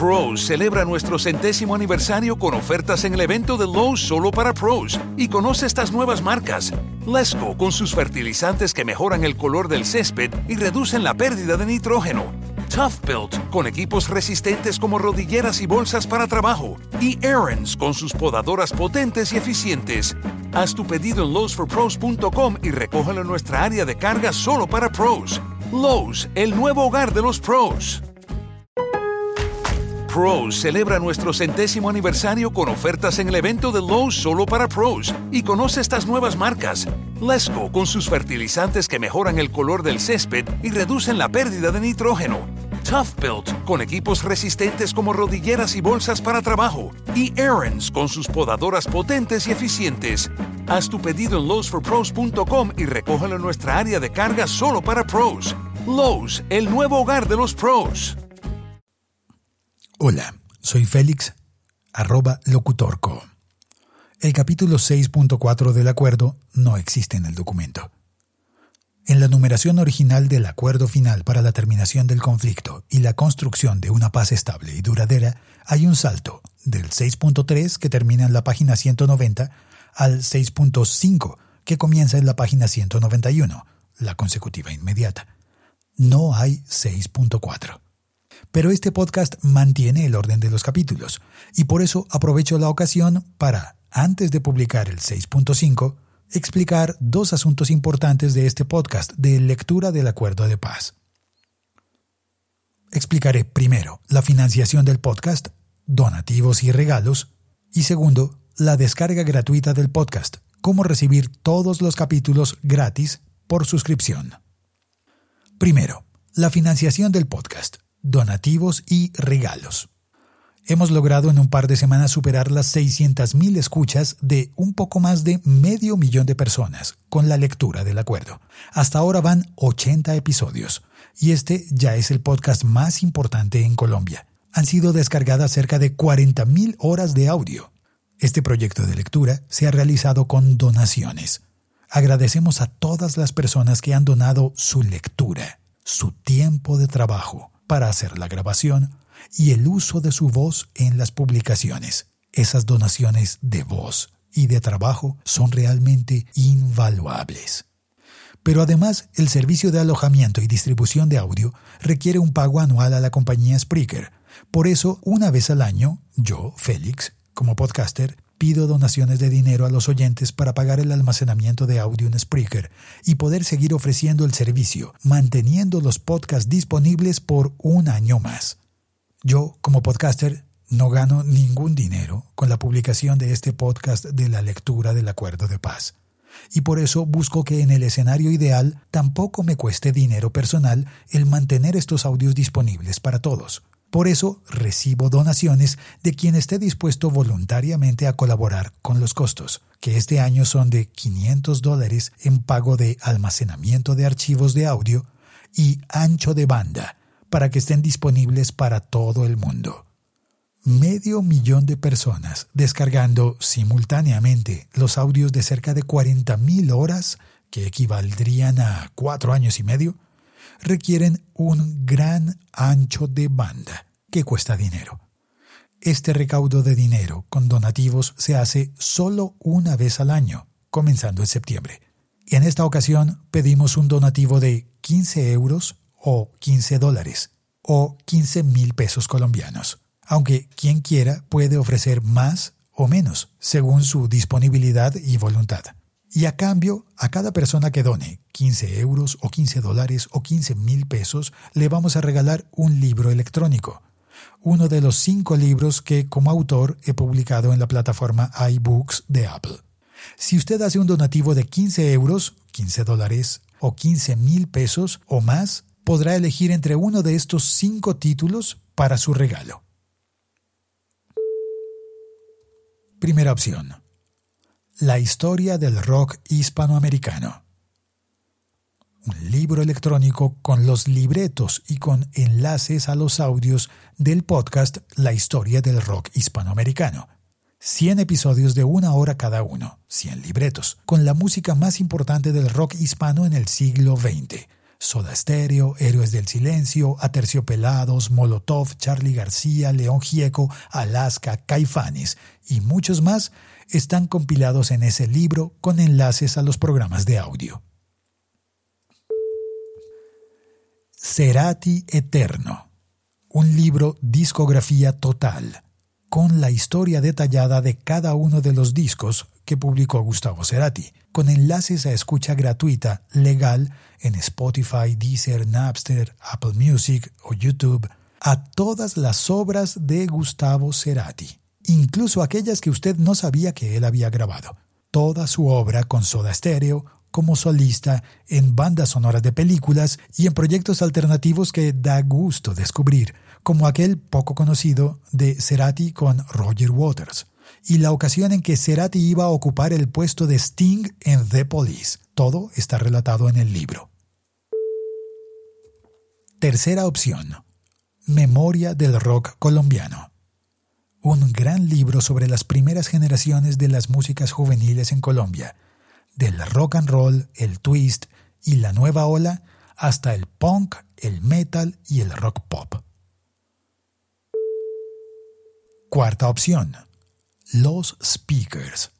Pros celebra nuestro centésimo aniversario con ofertas en el evento de Lowe's solo para pros y conoce estas nuevas marcas. Lesco con sus fertilizantes que mejoran el color del césped y reducen la pérdida de nitrógeno. Tough Built con equipos resistentes como rodilleras y bolsas para trabajo. Y Aaron's con sus podadoras potentes y eficientes. Haz tu pedido en lowesforpros.com y recógelo en nuestra área de carga solo para pros. Lowe's, el nuevo hogar de los pros. Pros celebra nuestro centésimo aniversario con ofertas en el evento de Lowe's solo para pros y conoce estas nuevas marcas. Lesco con sus fertilizantes que mejoran el color del césped y reducen la pérdida de nitrógeno. Tough Built con equipos resistentes como rodilleras y bolsas para trabajo. Y Aaron's con sus podadoras potentes y eficientes. Haz tu pedido en lowesforpros.com y recógelo en nuestra área de carga solo para pros. Lowe's, el nuevo hogar de los pros. Hola, soy Félix, arroba locutorco. El capítulo 6.4 del acuerdo no existe en el documento. En la numeración original del acuerdo final para la terminación del conflicto y la construcción de una paz estable y duradera, hay un salto del 6.3 que termina en la página 190 al 6.5 que comienza en la página 191, la consecutiva inmediata. No hay 6.4 pero este podcast mantiene el orden de los capítulos, y por eso aprovecho la ocasión para, antes de publicar el 6.5, explicar dos asuntos importantes de este podcast de lectura del acuerdo de paz. Explicaré primero la financiación del podcast, donativos y regalos, y segundo, la descarga gratuita del podcast, cómo recibir todos los capítulos gratis por suscripción. Primero, la financiación del podcast donativos y regalos. Hemos logrado en un par de semanas superar las 600.000 escuchas de un poco más de medio millón de personas con la lectura del acuerdo. Hasta ahora van 80 episodios y este ya es el podcast más importante en Colombia. Han sido descargadas cerca de 40.000 horas de audio. Este proyecto de lectura se ha realizado con donaciones. Agradecemos a todas las personas que han donado su lectura, su tiempo de trabajo, para hacer la grabación y el uso de su voz en las publicaciones. Esas donaciones de voz y de trabajo son realmente invaluables. Pero además, el servicio de alojamiento y distribución de audio requiere un pago anual a la compañía Spreaker. Por eso, una vez al año, yo, Félix, como podcaster, pido donaciones de dinero a los oyentes para pagar el almacenamiento de audio en Spreaker y poder seguir ofreciendo el servicio, manteniendo los podcasts disponibles por un año más. Yo, como podcaster, no gano ningún dinero con la publicación de este podcast de la lectura del acuerdo de paz. Y por eso busco que en el escenario ideal tampoco me cueste dinero personal el mantener estos audios disponibles para todos. Por eso recibo donaciones de quien esté dispuesto voluntariamente a colaborar con los costos, que este año son de 500 dólares en pago de almacenamiento de archivos de audio y ancho de banda, para que estén disponibles para todo el mundo. Medio millón de personas descargando simultáneamente los audios de cerca de 40.000 horas, que equivaldrían a cuatro años y medio, requieren un gran ancho de banda que cuesta dinero. Este recaudo de dinero con donativos se hace solo una vez al año, comenzando en septiembre. Y en esta ocasión pedimos un donativo de 15 euros o 15 dólares o 15 mil pesos colombianos, aunque quien quiera puede ofrecer más o menos, según su disponibilidad y voluntad. Y a cambio, a cada persona que done 15 euros o 15 dólares o 15 mil pesos, le vamos a regalar un libro electrónico. Uno de los cinco libros que como autor he publicado en la plataforma iBooks de Apple. Si usted hace un donativo de 15 euros, 15 dólares o 15 mil pesos o más, podrá elegir entre uno de estos cinco títulos para su regalo. Primera opción la historia del rock hispanoamericano. Un libro electrónico con los libretos y con enlaces a los audios del podcast La historia del rock hispanoamericano. 100 episodios de una hora cada uno, 100 libretos, con la música más importante del rock hispano en el siglo XX. Soda Stereo, Héroes del Silencio, Aterciopelados, Molotov, Charlie García, León Gieco, Alaska, Caifanes y muchos más están compilados en ese libro con enlaces a los programas de audio. Cerati Eterno, un libro discografía total, con la historia detallada de cada uno de los discos que publicó Gustavo Cerati, con enlaces a escucha gratuita, legal, en Spotify, Deezer, Napster, Apple Music o YouTube, a todas las obras de Gustavo Cerati, incluso aquellas que usted no sabía que él había grabado. Toda su obra con Soda Stereo, como solista, en bandas sonoras de películas y en proyectos alternativos que da gusto descubrir, como aquel poco conocido de Cerati con Roger Waters y la ocasión en que Cerati iba a ocupar el puesto de Sting en The Police. Todo está relatado en el libro. Tercera opción. Memoria del rock colombiano. Un gran libro sobre las primeras generaciones de las músicas juveniles en Colombia, del rock and roll, el twist y la nueva ola, hasta el punk, el metal y el rock pop. Cuarta opción. Los Speakers,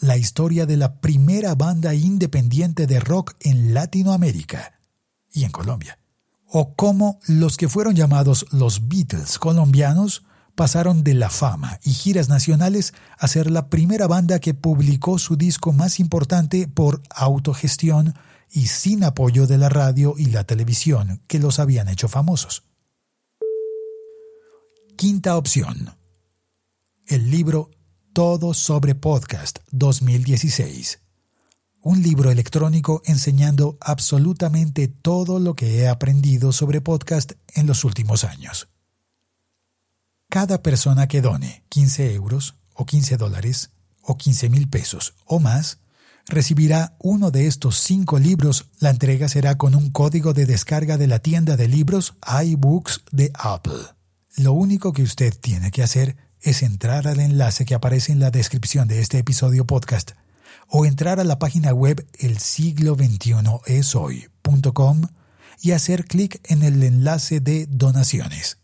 la historia de la primera banda independiente de rock en Latinoamérica y en Colombia, o cómo los que fueron llamados los Beatles colombianos pasaron de la fama y giras nacionales a ser la primera banda que publicó su disco más importante por autogestión y sin apoyo de la radio y la televisión que los habían hecho famosos. Quinta opción. El libro todo sobre Podcast 2016. Un libro electrónico enseñando absolutamente todo lo que he aprendido sobre podcast en los últimos años. Cada persona que done 15 euros o 15 dólares o 15 mil pesos o más recibirá uno de estos cinco libros. La entrega será con un código de descarga de la tienda de libros iBooks de Apple. Lo único que usted tiene que hacer es entrar al enlace que aparece en la descripción de este episodio podcast o entrar a la página web el siglo 21 esoy.com y hacer clic en el enlace de donaciones.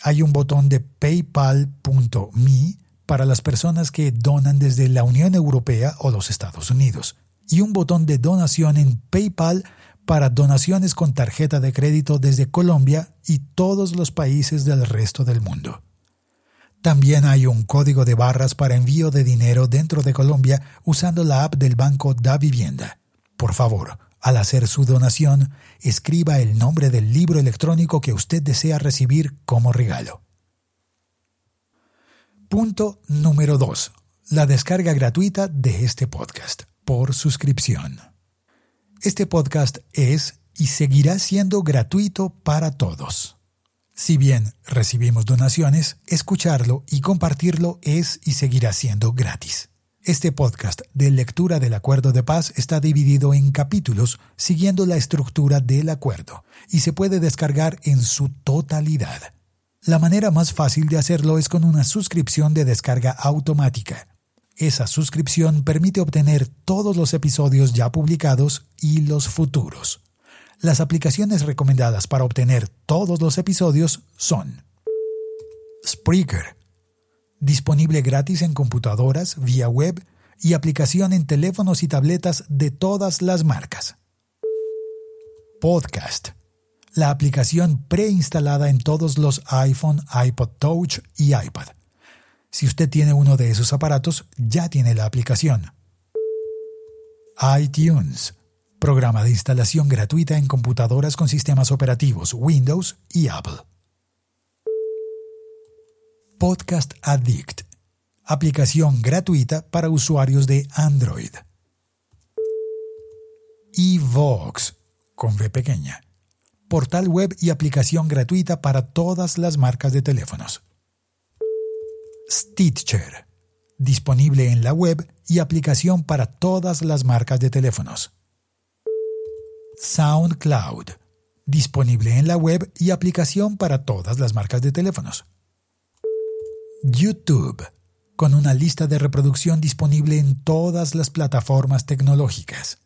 Hay un botón de paypal.me para las personas que donan desde la Unión Europea o los Estados Unidos y un botón de donación en PayPal para donaciones con tarjeta de crédito desde Colombia y todos los países del resto del mundo. También hay un código de barras para envío de dinero dentro de Colombia usando la app del banco Da Vivienda. Por favor, al hacer su donación, escriba el nombre del libro electrónico que usted desea recibir como regalo. Punto número 2. La descarga gratuita de este podcast por suscripción. Este podcast es y seguirá siendo gratuito para todos. Si bien recibimos donaciones, escucharlo y compartirlo es y seguirá siendo gratis. Este podcast de lectura del acuerdo de paz está dividido en capítulos siguiendo la estructura del acuerdo y se puede descargar en su totalidad. La manera más fácil de hacerlo es con una suscripción de descarga automática. Esa suscripción permite obtener todos los episodios ya publicados y los futuros. Las aplicaciones recomendadas para obtener todos los episodios son Spreaker, disponible gratis en computadoras, vía web y aplicación en teléfonos y tabletas de todas las marcas. Podcast, la aplicación preinstalada en todos los iPhone, iPod Touch y iPad. Si usted tiene uno de esos aparatos, ya tiene la aplicación. iTunes, programa de instalación gratuita en computadoras con sistemas operativos Windows y Apple. Podcast Addict, aplicación gratuita para usuarios de Android. eVox, con V pequeña, portal web y aplicación gratuita para todas las marcas de teléfonos. Stitcher, disponible en la web y aplicación para todas las marcas de teléfonos. SoundCloud, disponible en la web y aplicación para todas las marcas de teléfonos. YouTube, con una lista de reproducción disponible en todas las plataformas tecnológicas.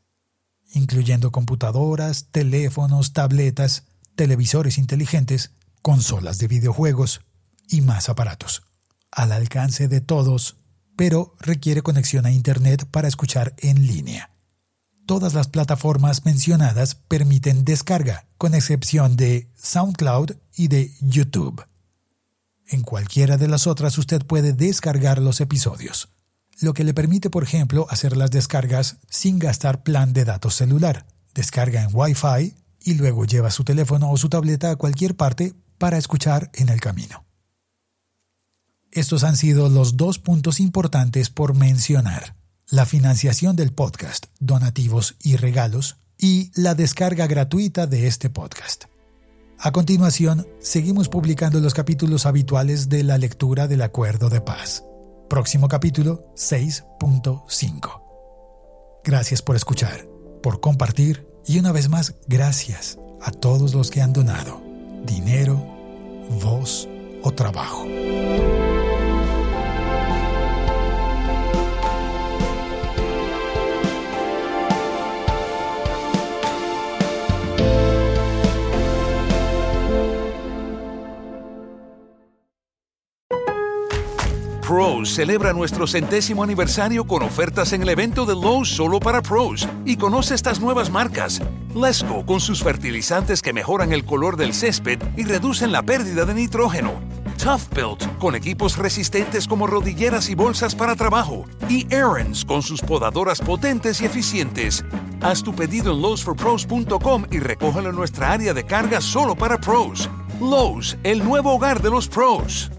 incluyendo computadoras, teléfonos, tabletas, televisores inteligentes, consolas de videojuegos y más aparatos. Al alcance de todos, pero requiere conexión a Internet para escuchar en línea. Todas las plataformas mencionadas permiten descarga, con excepción de SoundCloud y de YouTube. En cualquiera de las otras usted puede descargar los episodios, lo que le permite, por ejemplo, hacer las descargas sin gastar plan de datos celular. Descarga en Wi-Fi y luego lleva su teléfono o su tableta a cualquier parte para escuchar en el camino. Estos han sido los dos puntos importantes por mencionar. La financiación del podcast, donativos y regalos, y la descarga gratuita de este podcast. A continuación, seguimos publicando los capítulos habituales de la lectura del Acuerdo de Paz. Próximo capítulo 6.5. Gracias por escuchar, por compartir y una vez más, gracias a todos los que han donado dinero, voz o trabajo. Celebra nuestro centésimo aniversario con ofertas en el evento de Lowe's solo para pros y conoce estas nuevas marcas. Lesco con sus fertilizantes que mejoran el color del césped y reducen la pérdida de nitrógeno. Tough Built con equipos resistentes como rodilleras y bolsas para trabajo. Y Aaron's con sus podadoras potentes y eficientes. Haz tu pedido en lowesforpros.com y recógelo en nuestra área de carga solo para pros. Lowe's, el nuevo hogar de los pros.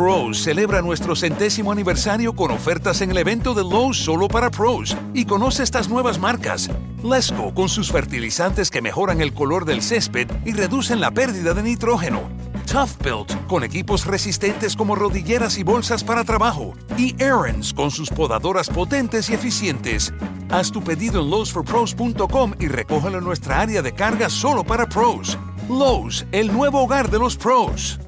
Pros celebra nuestro centésimo aniversario con ofertas en el evento de Lowe's solo para pros y conoce estas nuevas marcas. Lesco con sus fertilizantes que mejoran el color del césped y reducen la pérdida de nitrógeno. Tough Built con equipos resistentes como rodilleras y bolsas para trabajo. Y Aaron's con sus podadoras potentes y eficientes. Haz tu pedido en lowesforpros.com y recógelo en nuestra área de carga solo para pros. Lowe's, el nuevo hogar de los pros.